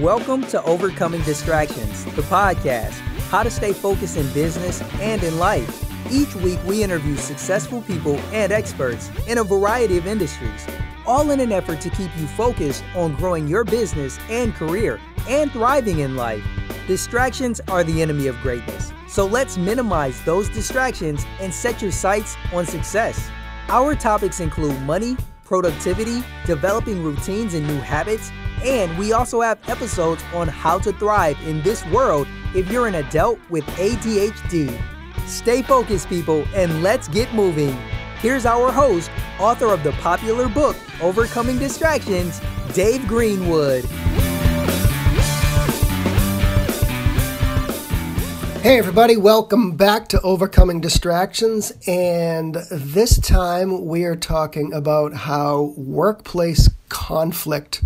Welcome to Overcoming Distractions, the podcast, how to stay focused in business and in life. Each week, we interview successful people and experts in a variety of industries, all in an effort to keep you focused on growing your business and career and thriving in life. Distractions are the enemy of greatness, so let's minimize those distractions and set your sights on success. Our topics include money, productivity, developing routines and new habits, and we also have episodes on how to thrive in this world if you're an adult with ADHD. Stay focused, people, and let's get moving. Here's our host, author of the popular book, Overcoming Distractions, Dave Greenwood. Hey, everybody, welcome back to Overcoming Distractions. And this time we are talking about how workplace conflict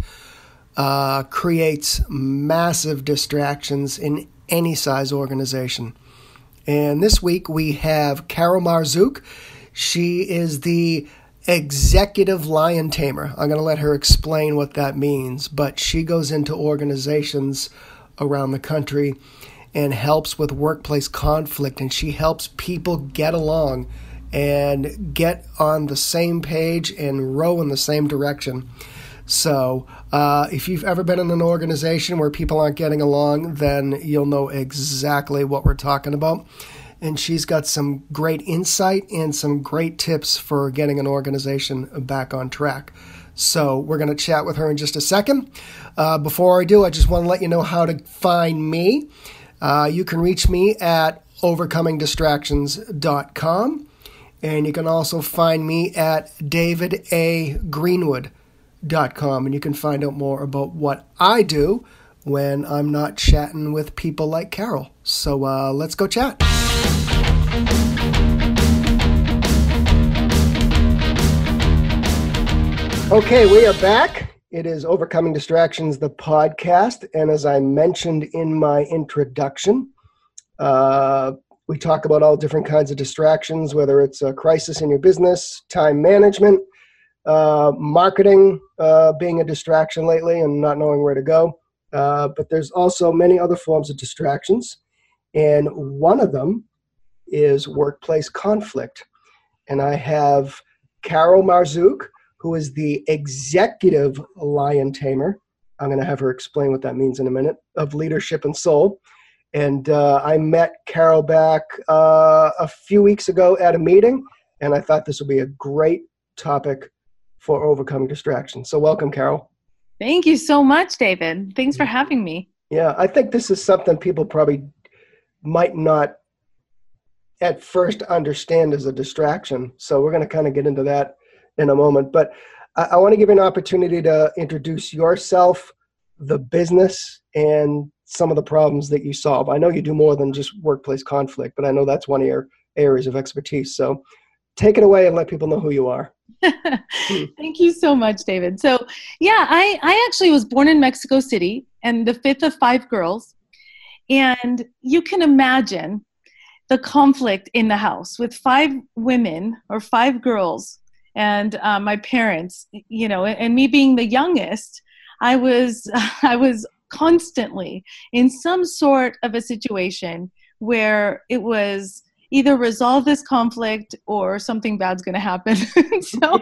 uh, creates massive distractions in any size organization. And this week we have Carol Marzouk. She is the executive lion tamer. I'm going to let her explain what that means, but she goes into organizations around the country and helps with workplace conflict and she helps people get along and get on the same page and row in the same direction. So, uh, if you've ever been in an organization where people aren't getting along, then you'll know exactly what we're talking about. And she's got some great insight and some great tips for getting an organization back on track. So, we're going to chat with her in just a second. Uh, before I do, I just want to let you know how to find me. Uh, you can reach me at overcomingdistractions.com. And you can also find me at David A. Greenwood com, and you can find out more about what I do when I'm not chatting with people like Carol. So uh, let's go chat. Okay, we are back. It is Overcoming Distractions, the podcast. And as I mentioned in my introduction, uh, we talk about all different kinds of distractions, whether it's a crisis in your business, time management, uh, marketing uh, being a distraction lately and not knowing where to go. Uh, but there's also many other forms of distractions. And one of them is workplace conflict. And I have Carol Marzouk, who is the executive lion tamer. I'm going to have her explain what that means in a minute of leadership and soul. And uh, I met Carol back uh, a few weeks ago at a meeting, and I thought this would be a great topic for overcoming distractions. So, welcome, Carol. Thank you so much, David. Thanks for mm. having me. Yeah, I think this is something people probably might not at first understand as a distraction. So, we're going to kind of get into that in a moment. But I, I want to give you an opportunity to introduce yourself, the business, and some of the problems that you solve. I know you do more than just workplace conflict, but I know that's one of your areas of expertise. So, take it away and let people know who you are. Thank you so much, David. So, yeah, I, I actually was born in Mexico City and the fifth of five girls. And you can imagine the conflict in the house with five women or five girls and uh, my parents, you know, and me being the youngest, I was, I was constantly in some sort of a situation where it was either resolve this conflict or something bad's going to happen. so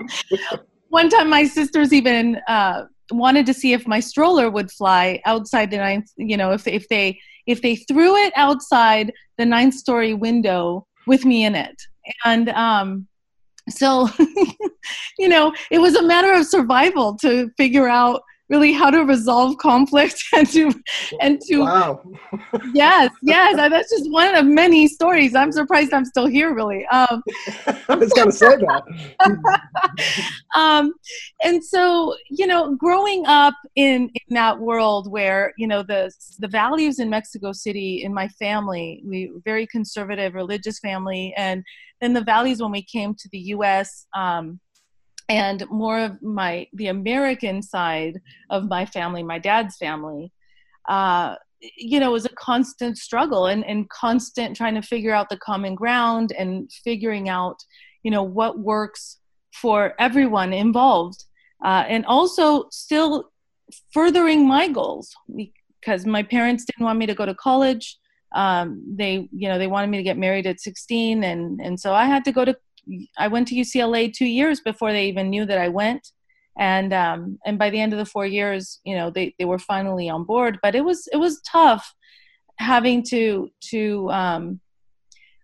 one time my sisters even uh, wanted to see if my stroller would fly outside the ninth, you know, if, if they if they threw it outside the ninth story window with me in it. And um, so, you know, it was a matter of survival to figure out really how to resolve conflict and to and to wow. yes yes that's just one of many stories. I'm surprised i'm still here really. Um, i was going to say that. Um, and so you know growing up in in that world where you know the the values in mexico city in my family we very conservative religious family and then the values when we came to the us um, and more of my the american side of my family my dad's family uh, you know was a constant struggle and, and constant trying to figure out the common ground and figuring out you know what works for everyone involved uh, and also still furthering my goals because my parents didn't want me to go to college. Um, they, you know, they wanted me to get married at 16, and and so I had to go to. I went to UCLA two years before they even knew that I went, and um, and by the end of the four years, you know, they they were finally on board. But it was it was tough having to to um,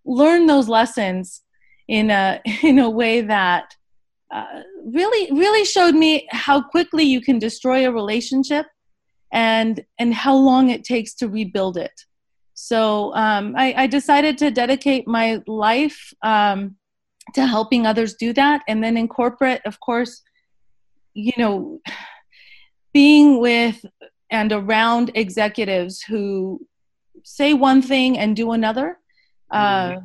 learn those lessons in a in a way that uh, really really showed me how quickly you can destroy a relationship and and how long it takes to rebuild it so um, I, I, decided to dedicate my life um, to helping others do that and then in corporate of course you know being with and around executives who say one thing and do another uh, mm-hmm.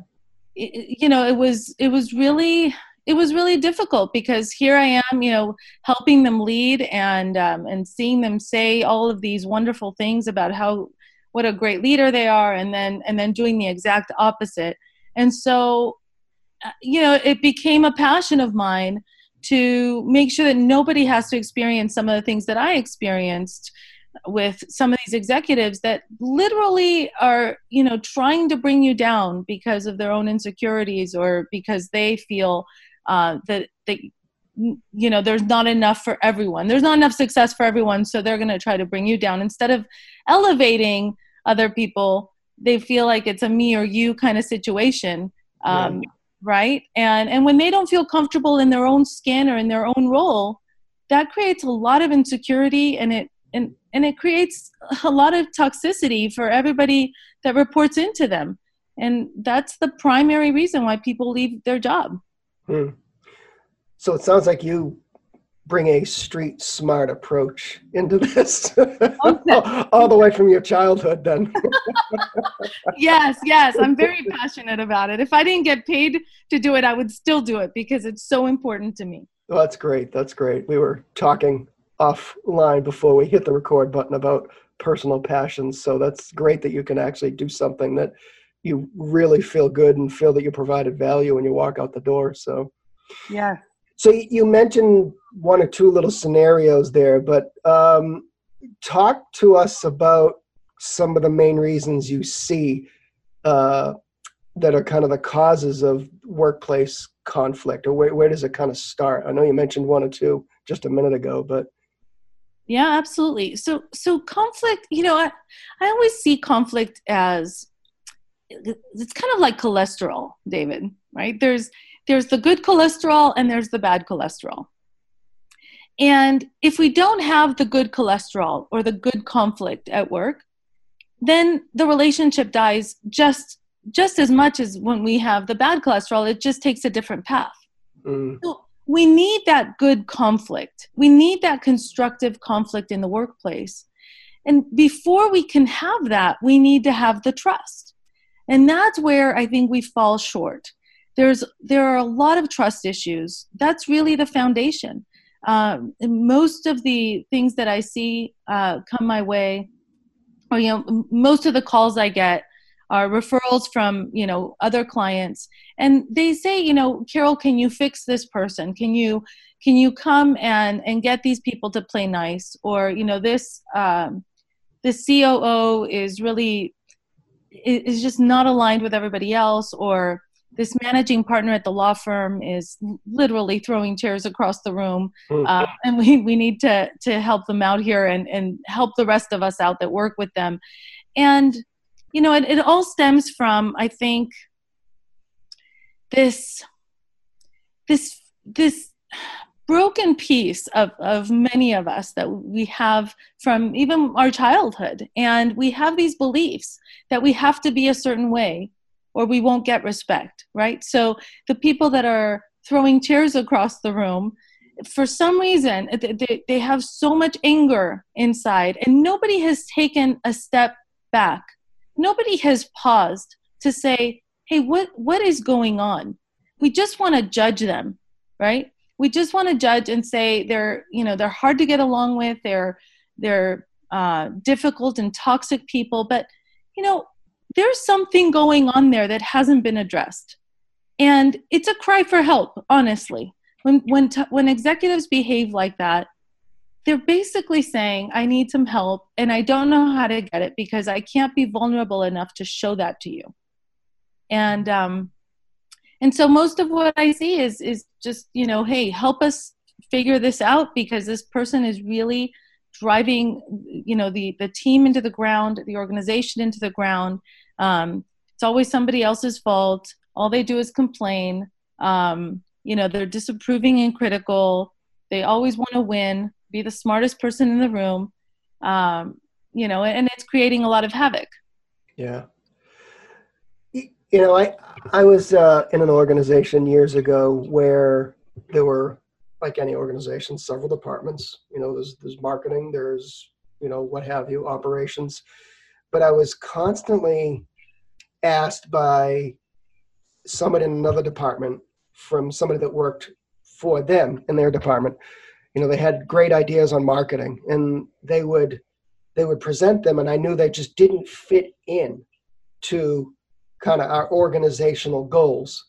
it, you know it was it was really it was really difficult because here I am, you know, helping them lead and um, and seeing them say all of these wonderful things about how what a great leader they are, and then and then doing the exact opposite. And so, uh, you know, it became a passion of mine to make sure that nobody has to experience some of the things that I experienced with some of these executives that literally are you know trying to bring you down because of their own insecurities or because they feel uh, that they you know there's not enough for everyone there's not enough success for everyone so they're going to try to bring you down instead of elevating other people they feel like it's a me or you kind of situation um, right. Right? And and when they don't feel comfortable in their own skin or in their own role that creates a lot of insecurity and it and and it creates a lot of toxicity for everybody that reports into them. And that's the primary reason why people leave their job. Hmm. So it sounds like you bring a street smart approach into this. All, all, the way from your childhood then. Yes yes i'm very passionate about it. If i didn't get paid to do it i would still do it because it's so important to me. Well, that's great that's great. We were talking offline before we hit the record button about personal passions so that's great that you can actually do something that you really feel good and feel that you provided value when you walk out the door. So, yeah. So you mentioned one or two little scenarios there, but um, talk to us about some of the main reasons you see uh, that are kind of the causes of workplace conflict, or where, where does it kind of start? I know you mentioned one or two just a minute ago, but yeah, absolutely. So, so conflict. You know, I, I always see conflict as it's kind of like cholesterol, David, right? There's there's the good cholesterol and there's the bad cholesterol. And if we don't have the good cholesterol or the good conflict at work, then the relationship dies just just as much as when we have the bad cholesterol. It just takes a different path. Mm. So we need that good conflict. We need that constructive conflict in the workplace. And before we can have that, we need to have the trust and that's where i think we fall short there's there are a lot of trust issues. That's really the foundation. Um, most of the things that i see uh, come my way or you know most of the calls i get are referrals from you know other clients. And they say you know carol can you fix this person? Can you can you come and and get these people to play nice? Or you know this um, the coo is really is just not aligned with everybody else or this managing partner at the law firm is literally throwing chairs across the room hmm. uh, and we, we need to, to help them out here and, and help the rest of us out that work with them and you know it, it all stems from i think this this this broken piece of, of many of us that we have from even our childhood. And we have these beliefs that we have to be a certain way or we won't get respect, right? So the people that are throwing chairs across the room, for some reason, they, they have so much anger inside, and nobody has taken a step back. Nobody has paused to say, hey, what, what is going on? We just want to judge them, right? we just want to judge and say they're you know they're hard to get along with they're they're uh, difficult and toxic people but you know there's something going on there that hasn't been addressed and it's a cry for help honestly when when t- when executives behave like that they're basically saying, I need some help and I don't know how to get it because I can't be vulnerable enough to show that to you. And um, and so most of what I see is is just, you know, hey, help us figure this out because this person is really driving you know the the team into the ground the organization into the ground. Um, it's always somebody else's fault. All they do is complain. Um, you know they're disapproving and critical. They always want to win be the smartest person in the room. Um, you know and it's creating a lot of havoc. Yeah. You know i i was uh, in an organization years ago where there were like any organization several departments you know there's there's marketing there's you know what have you operations. But i was constantly asked by somebody in another department from somebody that worked for them in their department. You know they had great ideas on marketing and they would they would present them and i knew they just didn't fit in to kind of our organizational goals.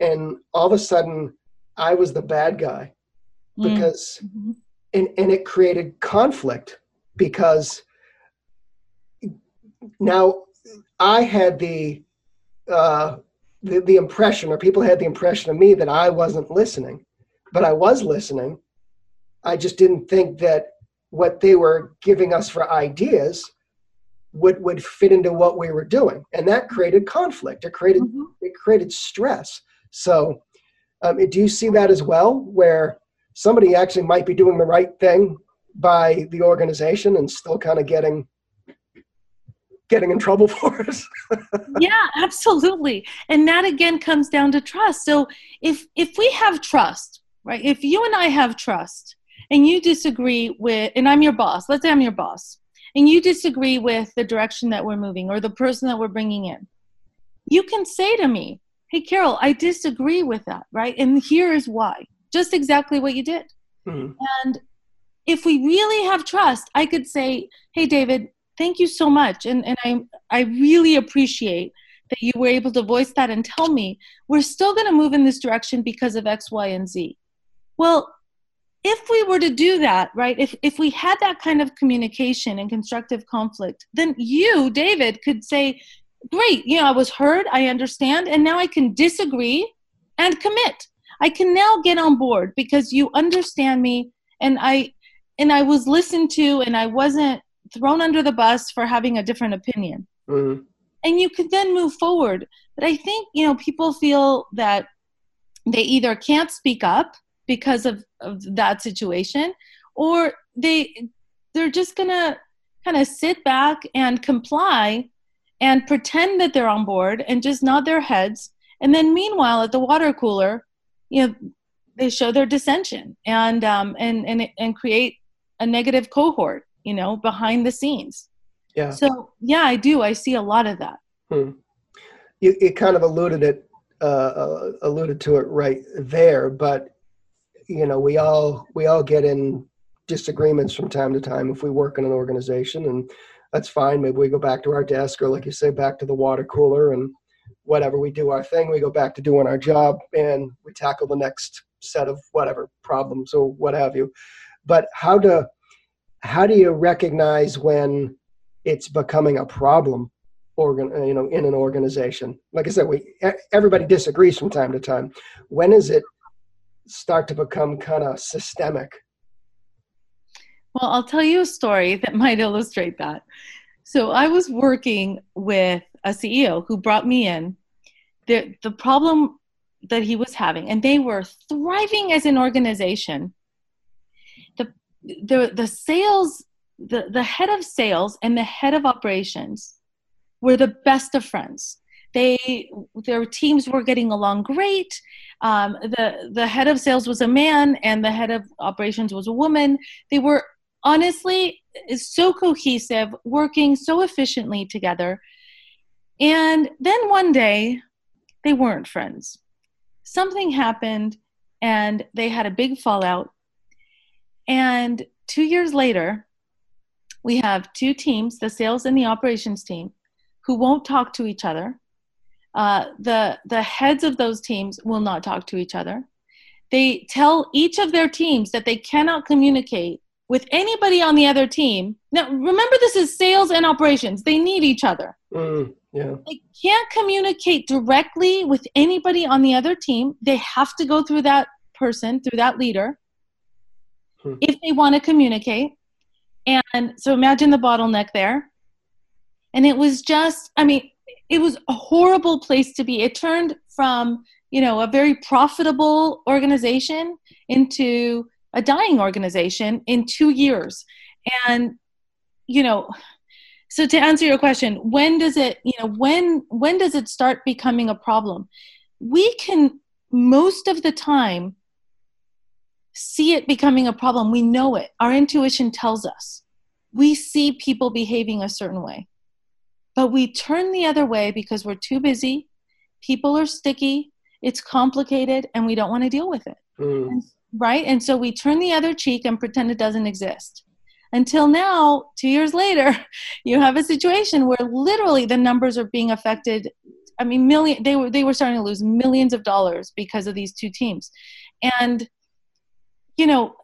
And all of a sudden i was the bad guy. Because mm-hmm. and, and it created conflict because now i had the uh the, the impression or people had the impression of me that i wasn't listening but i was listening I just didn't think that what they were giving us for ideas would would fit into what we were doing, and that created conflict. It created mm-hmm. it created stress. So, um, do you see that as well, where somebody actually might be doing the right thing by the organization and still kind of getting getting in trouble for us yeah absolutely and that again comes down to trust so if if we have trust right if you and i have trust and you disagree with, and I'm your boss, let's say I'm your boss, and you disagree with the direction that we're moving or the person that we're bringing in, you can say to me, Hey, Carol, I disagree with that, right? And here is why. Just exactly what you did. Mm-hmm. And if we really have trust, I could say, Hey, David, thank you so much. And, and I, I really appreciate that you were able to voice that and tell me we're still going to move in this direction because of X, Y, and Z. Well, if we were to do that right if if we had that kind of communication and constructive conflict then you david could say great you know i was heard i understand and now i can disagree and commit i can now get on board because you understand me and i and i was listened to and i wasn't thrown under the bus for having a different opinion. Mm-hmm. and you could then move forward. But i think you know people feel that they either can't speak up because of, of that situation or they they're just gonna kind of sit back and comply and pretend that they're on board and just nod their heads. And then meanwhile at the water cooler you know they show their dissension and um and and and create a negative cohort you know behind the scenes. Yeah. So yeah i do. I see a lot of that. Hmm. you, you kind of alluded it uh, uh alluded to it right there but you know we all we all get in disagreements from time to time if we work in an organization and that's fine. Maybe we go back to our desk or like you say back to the water cooler and whatever we do our thing we go back to doing our job and we tackle the next set of whatever problems or what have you but how to how do you recognize when it's becoming a problem organ you know in an organization like i said we everybody disagrees from time to time when is it start to become kind of systemic? Well, I'll tell you a story that might illustrate that. So I was working with a CEO who brought me in. The, the problem that he was having, and they were thriving as an organization. The, the, the sales, the, the head of sales and the head of operations were the best of friends. They, their teams were getting along great um, the the head of sales was a man and the head of operations was a woman. They were honestly so cohesive, working so efficiently together. And then one day, they weren't friends. Something happened, and they had a big fallout. And two years later, we have two teams, the sales and the operations team, who won't talk to each other uh, the the heads of those teams will not talk to each other. They tell each of their teams that they cannot communicate with anybody on the other team. Now, remember, this is sales and operations, they need each other. Mm, yeah. They can't communicate directly with anybody on the other team. They have to go through that person, through that leader, hmm. if they want to communicate. And so imagine the bottleneck there. And it was just, I mean, it was a horrible place to be. It turned from, you know, a very profitable organization into a dying organization in two years. And, you know, so to answer your question, when does it, you know, when when does it start becoming a problem? We can most of the time see it becoming a problem. We know it. Our intuition tells us. We see people behaving a certain way. But we turn the other way because we're too busy. People are sticky. It's complicated and we don't want to deal with it. Mm right? And so we turn the other cheek and pretend it doesn't exist. Until now, two years later, you have a situation where literally the numbers are being affected. I mean, million they were they were starting to lose millions of dollars because of these two teams, and you know,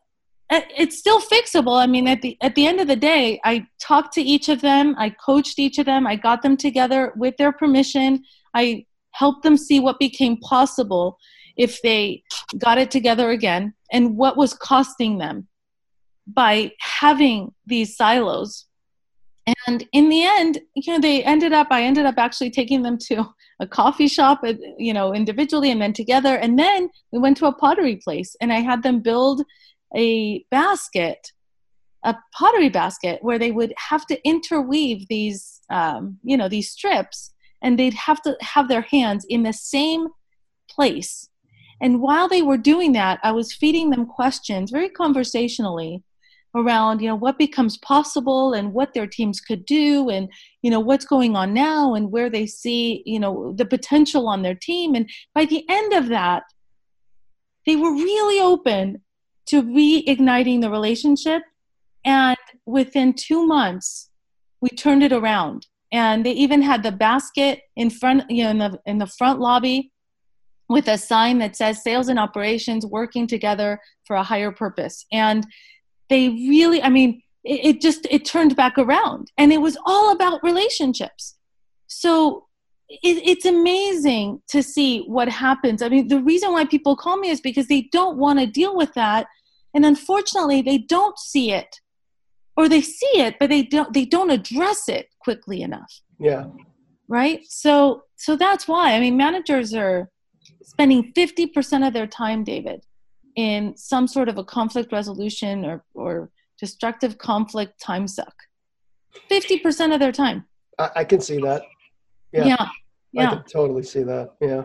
it's still fixable. I mean, at the at the end of the day, I talked to each of them, I coached each of them, I got them together with their permission. I helped them see what became possible if they got it together again and what was costing them by having these silos. And in the end you know they ended up i ended up actually taking them to a coffee shop uh, you know individually and then together. And then we went to a pottery place and i had them build a basket a pottery basket where they would have to interweave these um, you know these strips and they'd have to have their hands in the same place and while they were doing that, I was feeding them questions very conversationally around, you know, what becomes possible and what their teams could do and, you know, what's going on now and where they see, you know, the potential on their team. And by the end of that, they were really open to reigniting the relationship. And within two months, we turned it around. And they even had the basket in front, you know, in the in the front lobby with a sign that says sales and operations working together for a higher purpose. And they really i mean it, it, just it turned back around. And it was all about relationships. So it, it's amazing to see what happens. I mean the reason why people call me is because they don't want to deal with that. And unfortunately they don't see it. Or they see it but they don't they don't address it quickly enough. Yeah. Right? So so that's why. I mean managers are spending 50% of their time, David, in some sort of a conflict resolution or, or destructive conflict time suck. 50% of their time. I, I can see that. Yeah. Yeah. yeah. I can totally see that. Yeah.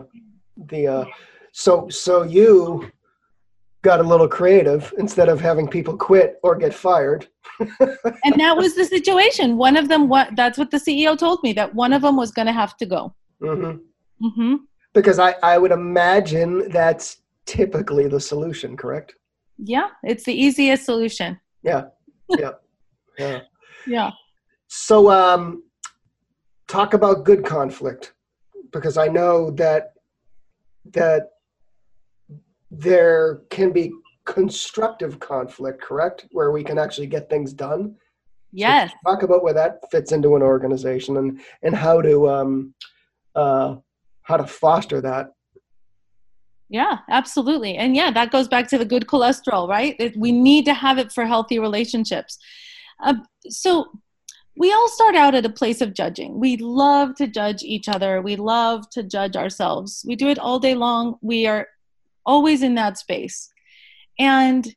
The, uh, so, so you got a little creative instead of having people quit or get fired. and that was the situation. One of them, what that's what the CEO told me that one of them was going to have to go. Mm-hmm. Mm-hmm because I, I would imagine that's typically the solution, correct? Yeah, it's the easiest solution. Yeah, yeah, yeah. yeah. So, um, talk about good conflict, because I know that that there can be constructive conflict, correct, where we can actually get things done. Yes. So talk about where that fits into an organization and and how to um, uh, how to foster that. Yeah absolutely. And yeah that goes back to the good cholesterol right? It, we need to have it for healthy relationships. Uh, so we all start out at a place of judging. We love to judge each other. We love to judge ourselves. We do it all day long. We are always in that space. And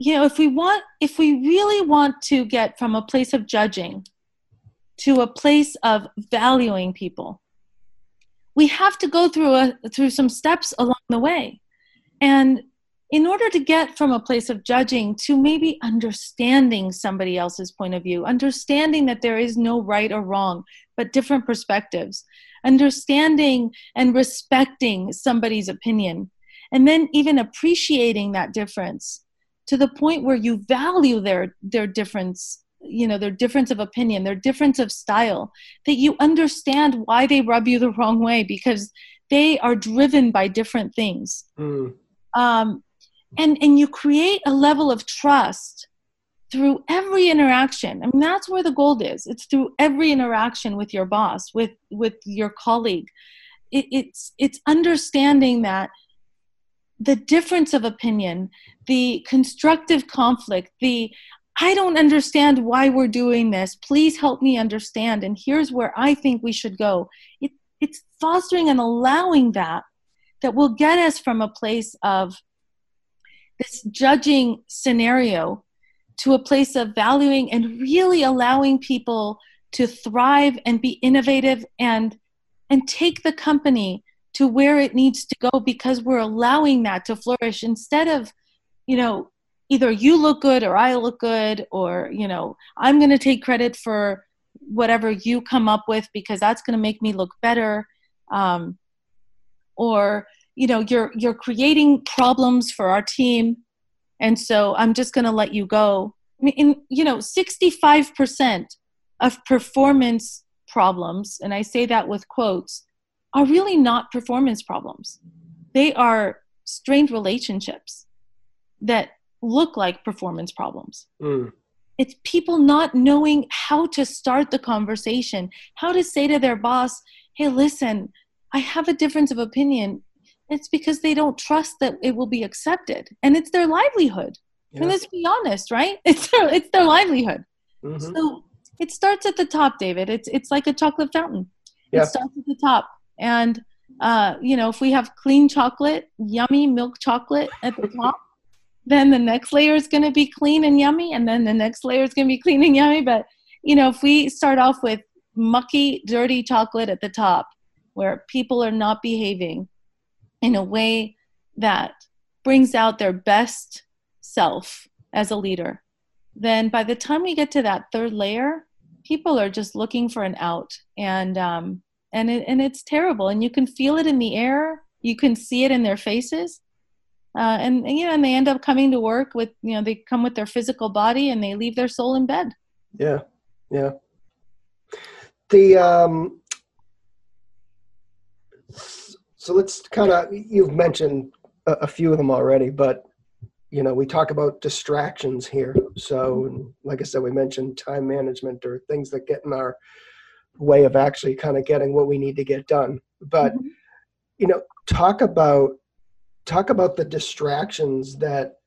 you know if we want if we really want to get from a place of judging to a place of valuing people we have to go through a through some steps along the way. And in order to get from a place of judging to maybe understanding somebody else's point of view understanding that there is no right or wrong but different perspectives understanding and respecting somebody's opinion and then even appreciating that difference to the point where you value their their difference you know their difference of opinion their difference of style that you understand why they rub you the wrong way because they are driven by different things mm. um, and and you create a level of trust through every interaction. I mean, that's where the gold is. It's through every interaction with your boss, with with your colleague. It, it's it's understanding that the difference of opinion, the constructive conflict, the I don't understand why we're doing this. Please help me understand. And here's where I think we should go. It, it's fostering and allowing that that will get us from a place of this judging scenario to a place of valuing and really allowing people to thrive and be innovative and and take the company to where it needs to go because we're allowing that to flourish instead of you know either you look good or i look good or you know i'm going to take credit for whatever you come up with because that's going to make me look better. Um, or you know you're you're creating problems for our team. And so i'm just going to let you go. I mean, you know 65% of performance problems and i say that with quotes are really not performance problems. They are strained relationships that look like performance problems mm. it's people not knowing how to start the conversation how to say to their boss hey listen i have a difference of opinion it's because they don't trust that it will be accepted and it's their livelihood yeah. and let's be honest right it's their it's their livelihood mm-hmm. so it starts at the top david it's it's like a chocolate fountain yeah. it starts at the top and uh, you know if we have clean chocolate yummy milk chocolate at the top then the next layer is going to be clean and yummy and then the next layer is going to be clean and yummy but you know if we start off with mucky dirty chocolate at the top where people are not behaving in a way that brings out their best self as a leader, then by the time we get to that third layer, people are just looking for an out, and um, and it, and it's terrible. And you can feel it in the air. You can see it in their faces. Uh, and, you know, and they end up coming to work with you know they come with their physical body and they leave their soul in bed. Yeah, yeah. The um, so let's kind of you've mentioned a, a, few of them already, but you know we talk about distractions here. So like I said, we mentioned time management or things that get in our way of actually kind of getting what we need to get done. But mm-hmm. you know, talk about talk about the distractions that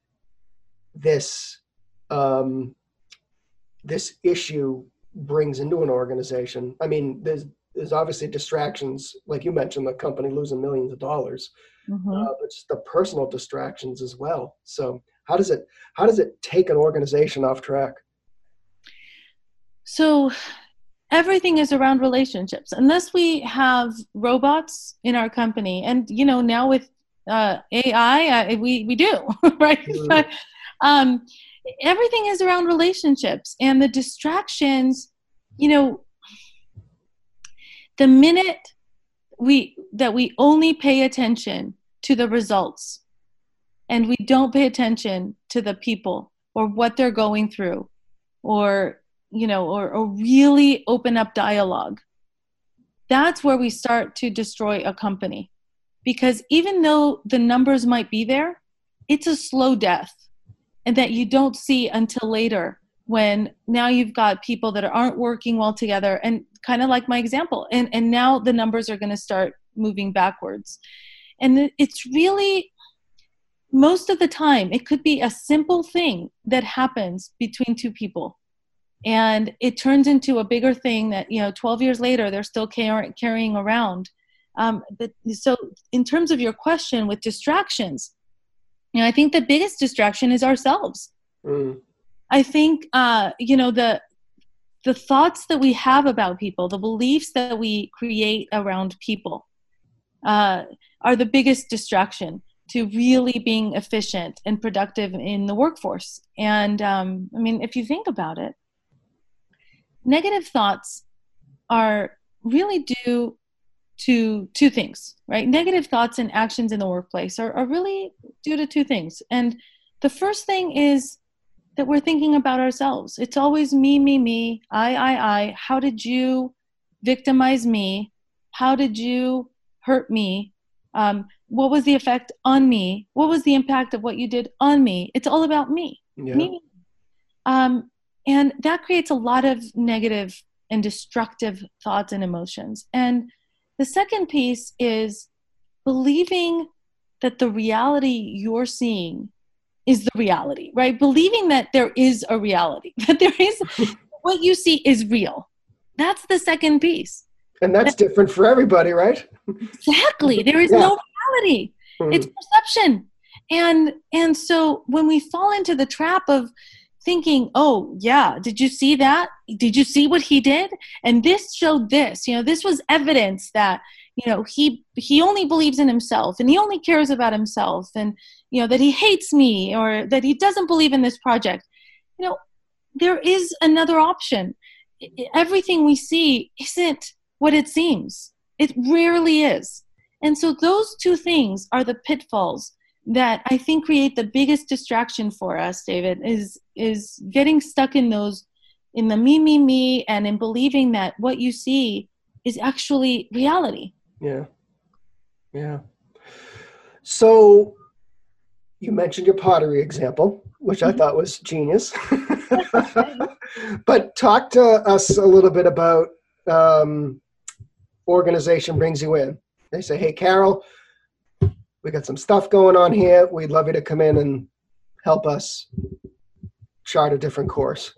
this um, this issue brings into an organization. I mean, there's there's obviously distractions, like you mentioned, the company losing millions of dollars, mm-hmm. uh, but just the personal distractions as well. So how does it how does it take an organization off track? So everything is around relationships. Unless we have robots in our company, and you know now with uh, AI, uh, we we do right, but um, everything is around relationships and the distractions. You know, the minute we that we only pay attention to the results and we don't pay attention to the people or what they're going through or you know or, or really open up dialogue that's where we start to destroy a company because even though the numbers might be there it's a slow death and that you don't see until later when now you've got people that aren't working well together and kind of like my example and and now the numbers are going to start moving backwards. And it's really most of the time it could be a simple thing that happens between two people. And it turns into a bigger thing that you know 12 years later they're still car- carrying around um, but so in terms of your question with distractions you know i think the biggest distraction is ourselves mm. i think uh, you know the the thoughts that we have about people, the beliefs that we create around people, uh, are the biggest distraction to really being efficient and productive in the workforce. And um, I mean, if you think about it, negative thoughts are really due to two things, right? Negative thoughts and actions in the workplace are, are really due to two things. And the first thing is that we're thinking about ourselves. It's always me, me, me, I, I, I. How did you victimize me? How did you hurt me? Um, what was the effect on me? What was the impact of what you did on me? It's all about me. Yeah. Me. Um, and that creates a lot of negative and destructive thoughts and emotions. And the second piece is believing that the reality you're seeing is the reality, right? Believing that there is a reality, that there is what you see is real. That's the second piece. And that's different for everybody, right? Exactly. There is yeah. no reality. Mm. It's perception. And and so when we fall into the trap of thinking, oh, yeah, did you see that? Did you see what he did? And this showed this. You know, this was evidence that, you know, he he only believes in himself and he only cares about himself and, you know, that he hates me or that he doesn't believe in this project. You know, there is another option. Everything we see isn't what it seems. It rarely is. And so those two things are the pitfalls that I think create the biggest distraction for us, David, is is getting stuck in those in the me, me, me and in believing that what you see is actually reality. Yeah. Yeah. So you mentioned your pottery example, which mm-hmm. I thought was genius. but talk to us a little bit about um, organization brings you in. They say, "Hey, Carol, we got some stuff going on here. We'd love you to come in and help us chart a different course.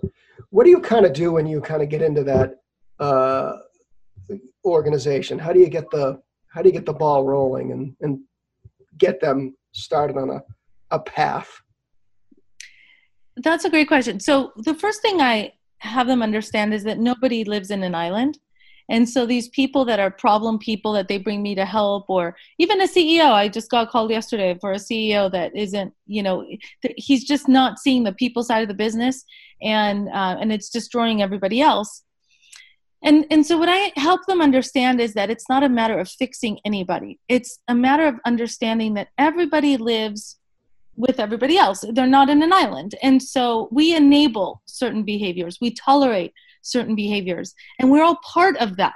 What do you kind of do when you kind of get into that uh, organization? How do you get the how do you get the ball rolling and and get them started on a a path? That's a great question. So the first thing I have them understand is that nobody lives in an island. And so these people that are problem people that they bring me to help, or even a CEO, I just got called yesterday for a CEO that isn't, you know, he's just not seeing the people side of the business, and uh, and it's destroying everybody else. And and so what I help them understand is that it's not a matter of fixing anybody. It's a matter of understanding that everybody lives with everybody else. They're not in an island. And so we enable certain behaviors. We tolerate certain behaviors. And we're all part of that.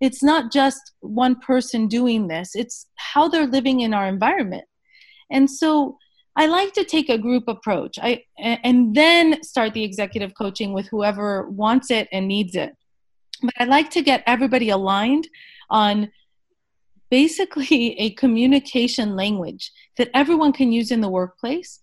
It's not just one person doing this, it's how they're living in our environment. And so I like to take a group approach I, and then start the executive coaching with whoever wants it and needs it. But I like to get everybody aligned on basically a communication language that everyone can use in the workplace.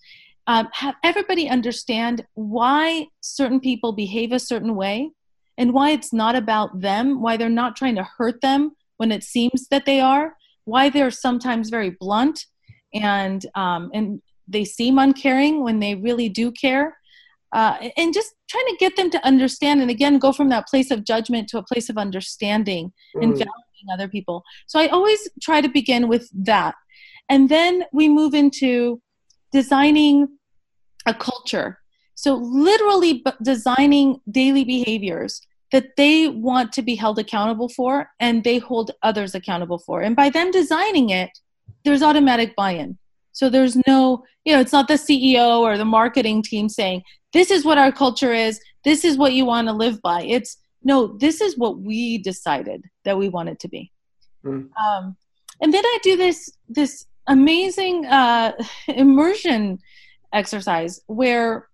Um, have everybody understand why certain people behave a certain way and why it's not about them, why they're not trying to hurt them when it seems that they are, why they're sometimes very blunt and um, and they seem uncaring when they really do care. Uh, and just trying to get them to understand and again go from that place of judgment to a place of understanding mm. and valuing other people so i always try to begin with that and then we move into designing a culture so, literally designing daily behaviors that they want to be held accountable for and they hold others accountable for. And by them designing it, there's automatic buy in. So, there's no, you know, it's not the CEO or the marketing team saying, this is what our culture is, this is what you want to live by. It's, no, this is what we decided that we want it to be. Mm. Um, and then I do this this amazing uh, immersion exercise where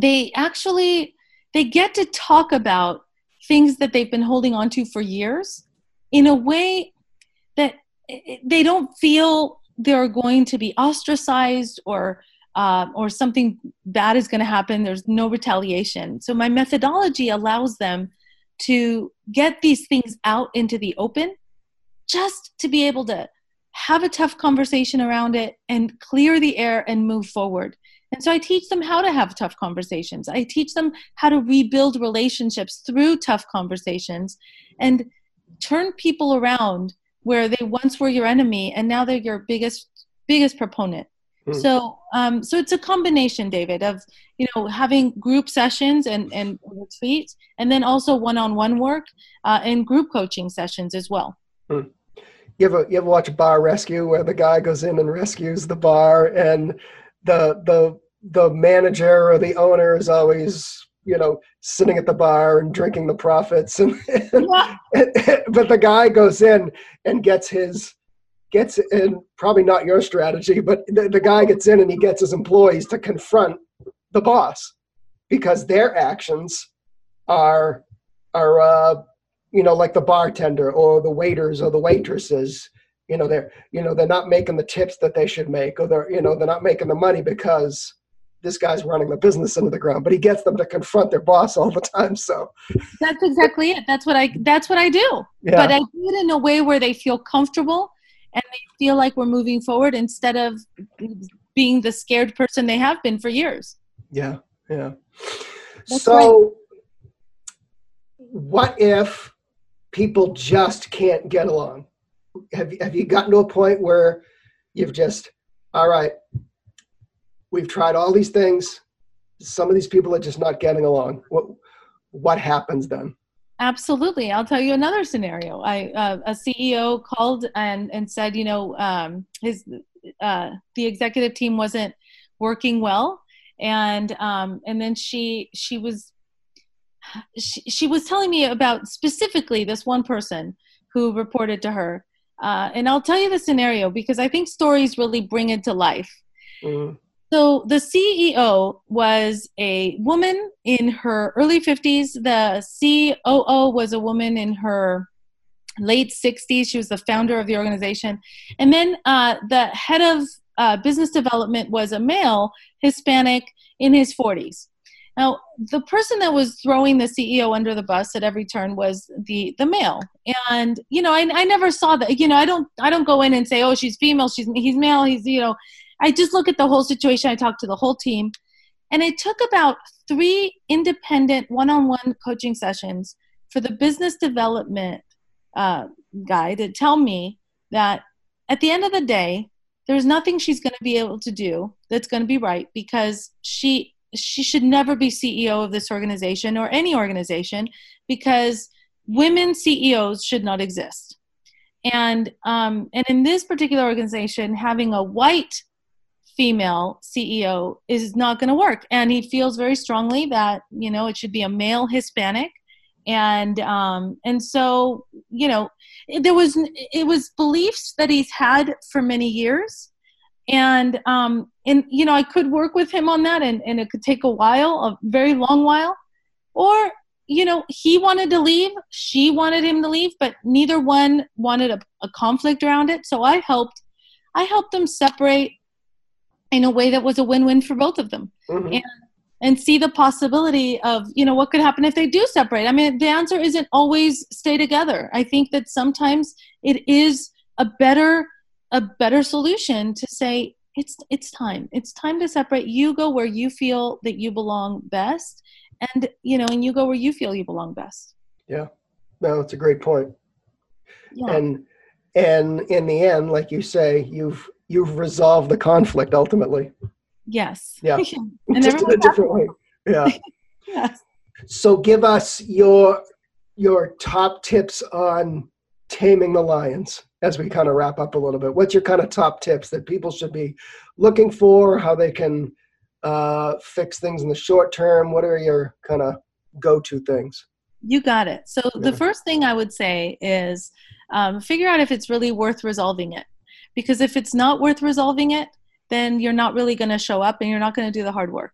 they actually they get to talk about things that they've been holding on to for years in a way that they don't feel they're going to be ostracized or uh, or something bad is going to happen. There's no retaliation. So my methodology allows them to get these things out into the open just to be able to have a tough conversation around it and clear the air and move forward and so I teach them how to have tough conversations. I teach them how to rebuild relationships through tough conversations and turn people around where they once were your enemy and now they're your biggest biggest proponent. Hmm. So um, so it's a combination, David, of you know having group sessions and and retreats, and then also one-on-one work uh, and group coaching sessions as well. Hmm. You ever you ever watch bar rescue where the guy goes in and rescues the bar and the the the manager or the owner is always you know sitting at the bar and drinking the profits and, and, yeah. and, but the guy goes in and gets his gets in probably not your strategy but the, the guy gets in and he gets his employees to confront the boss because their actions are are uh, you know like the bartender or the waiters or the waitresses you know they're you know they're not making the tips that they should make or they're you know they're not making the money because this guy's running the business into the ground but he gets them to confront their boss all the time so. That's exactly it. That's what i that's what i do. Yeah. but i do it in a way where they feel comfortable and they feel like we're moving forward instead of being the scared person they have been for years. Yeah yeah. That's so right. what if people just can't get along have, have you gotten to a point where you've just all right we've tried all these things. Some of these people are just not getting along. What what happens then? Absolutely. I'll tell you another scenario. I uh, a ceo called and and said you know um, his uh, the executive team wasn't working well. And um, and then she she was she, she was telling me about specifically this one person who reported to her uh, and i'll tell you the scenario because i think stories really bring it to life mm-hmm. So the CEO was a woman in her early 50s. The COO was a woman in her late 60s. She was the founder of the organization. And then uh, the head of uh, business development was a male, Hispanic, in his 40s. Now, the person that was throwing the CEO under the bus at every turn was the the male, and you know, I, I never saw that. You know, I don't I don't go in and say, oh, she's female, she's he's male, he's you know, I just look at the whole situation. I talked to the whole team. And it took about three independent one on one coaching sessions for the business development uh, guy to tell me that at the end of the day, there's nothing she's going to be able to do that's going to be right because she she should never be CEO of this organization or any organization because women CEOs should not exist. And um, and in this particular organization, having a white female CEO is not going to work. And he feels very strongly that, you know, it should be a male Hispanic. And, um, and so, you know, there was, it was beliefs that he's had for many years. And, um, and, you know, I could work with him on that and, and it could take a while, a very long while. Or, you know, he wanted to leave, she wanted him to leave, but neither one wanted a, a conflict around it. So I helped, I helped them separate in a way that was a win-win for both of them mm-hmm. and and see the possibility of you know what could happen if they do separate i mean the answer isn't always stay together i think that sometimes it is a better a better solution to say it's it's time it's time to separate you go where you feel that you belong best and you know and you go where you feel you belong best yeah no it's a great point yeah. and and in the end like you say you've you've resolved the conflict ultimately. Yes. Yeah. and Just in a different way. Yeah. yes. So give us your your top tips on taming the lions as we kind of wrap up a little bit. What's your kind of top tips that people should be looking for? How they can uh, fix things in the short term? What are your kind of go-to things? You got it. So yeah. the first thing I would say is um, figure out if it's really worth resolving it because if it's not worth resolving it then you're not really going to show up and you're not going to do the hard work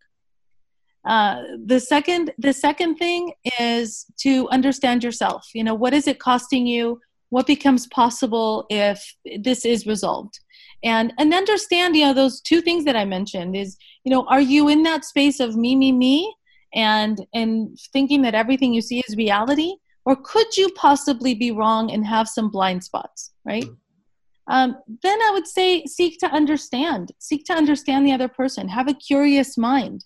uh, the second the second thing is to understand yourself you know what is it costing you what becomes possible if this is resolved. And and understand you know those two things that i mentioned is you know are you in that space of me me me and and thinking that everything you see is reality? Or could you possibly be wrong and have some blind spots right? Um, then I would say seek to understand, seek to understand the other person, have a curious mind,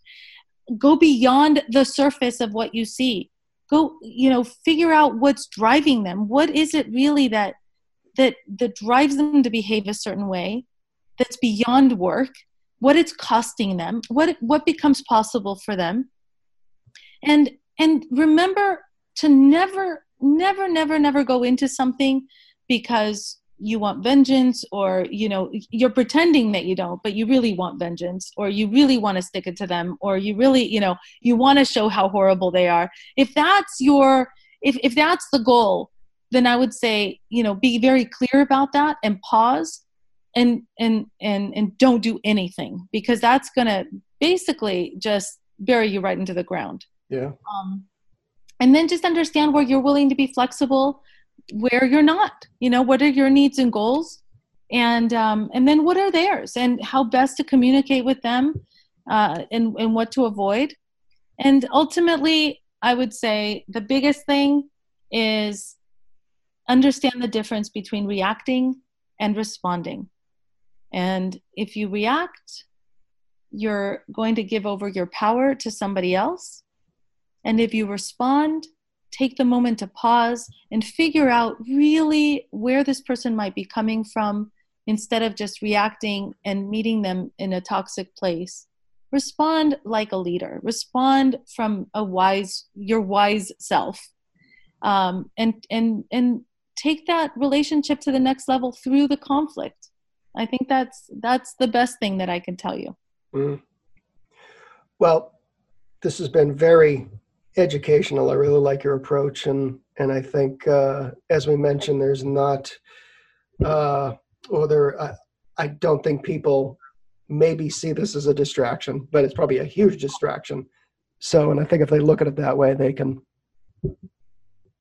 go beyond the surface of what you see. Go, you know, figure out what's driving them. What is it really that that that drives them to behave a certain way? That's beyond work. What it's costing them. What what becomes possible for them. And and remember to never, never, never, never go into something because you want vengeance or you know you're pretending that you don't but you really want vengeance or you really want to stick it to them or you really you know you want to show how horrible they are if that's your if, if that's the goal then i would say you know be very clear about that and pause and and and and don't do anything because that's going to basically just bury you right into the ground. Yeah. Um, and then just understand where you're willing to be flexible, where you're not. You know, what are your needs and goals, and um, and then what are theirs, and how best to communicate with them, uh, and and what to avoid. And ultimately, I would say the biggest thing is understand the difference between reacting and responding. And if you react, you're going to give over your power to somebody else. And if you respond, take the moment to pause and figure out really where this person might be coming from instead of just reacting and meeting them in a toxic place. Respond like a leader. Respond from a wise, your wise self, um, and and and take that relationship to the next level through the conflict. I think that's that's the best thing that I can tell you. Mm. Well, this has been very educational. I really like your approach, and and I think uh, as we mentioned, there's not, uh, or there, I, I don't think people maybe see this as a distraction, but it's probably a huge distraction. So, and I think if they look at it that way, they can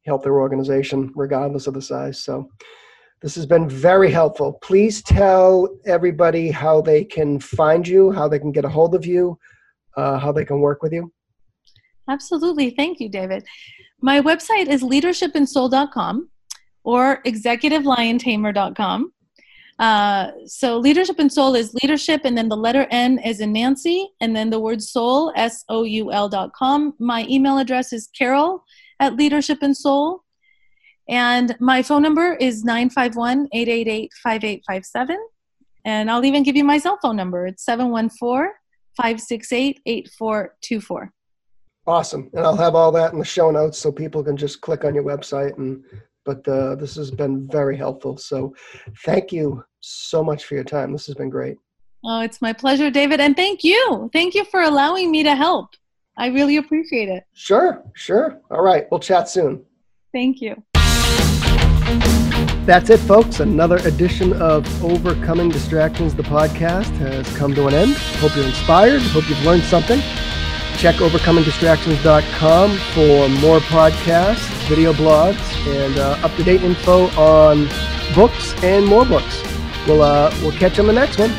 help their organization regardless of the size. So, this has been very helpful. Please tell everybody how they can find you, how they can get a hold of you, uh, how they can work with you. Absolutely. Thank you, David. My website is leadershipnsoul.com or executiveliontamer.com. Uh, so leadership and soul is leadership, and then the letter N is in Nancy, and then the word soul, S O U L dot com. My email address is carol at leadership and soul. And my phone number is 951 888 5857. And I'll even give you my cell phone number. It's 714 568 8424. Awesome. And I'll have all that in the show notes so people can just click on your website. And but uh, this has been very helpful. So thank you so much for your time. This has been great. Oh, it's my pleasure, David. And thank you. Thank you for allowing me to help. I really appreciate it. Sure, sure. All right. We'll chat soon. Thank you. That's it, folks. Another edition of Overcoming Distractions, the podcast, has come to an end. Hope you're inspired. Hope you've learned something. Check overcomingdistractions.com for more podcasts, video blogs, and uh, up to date info on books and more books. We'll, uh, we'll catch you on the next one.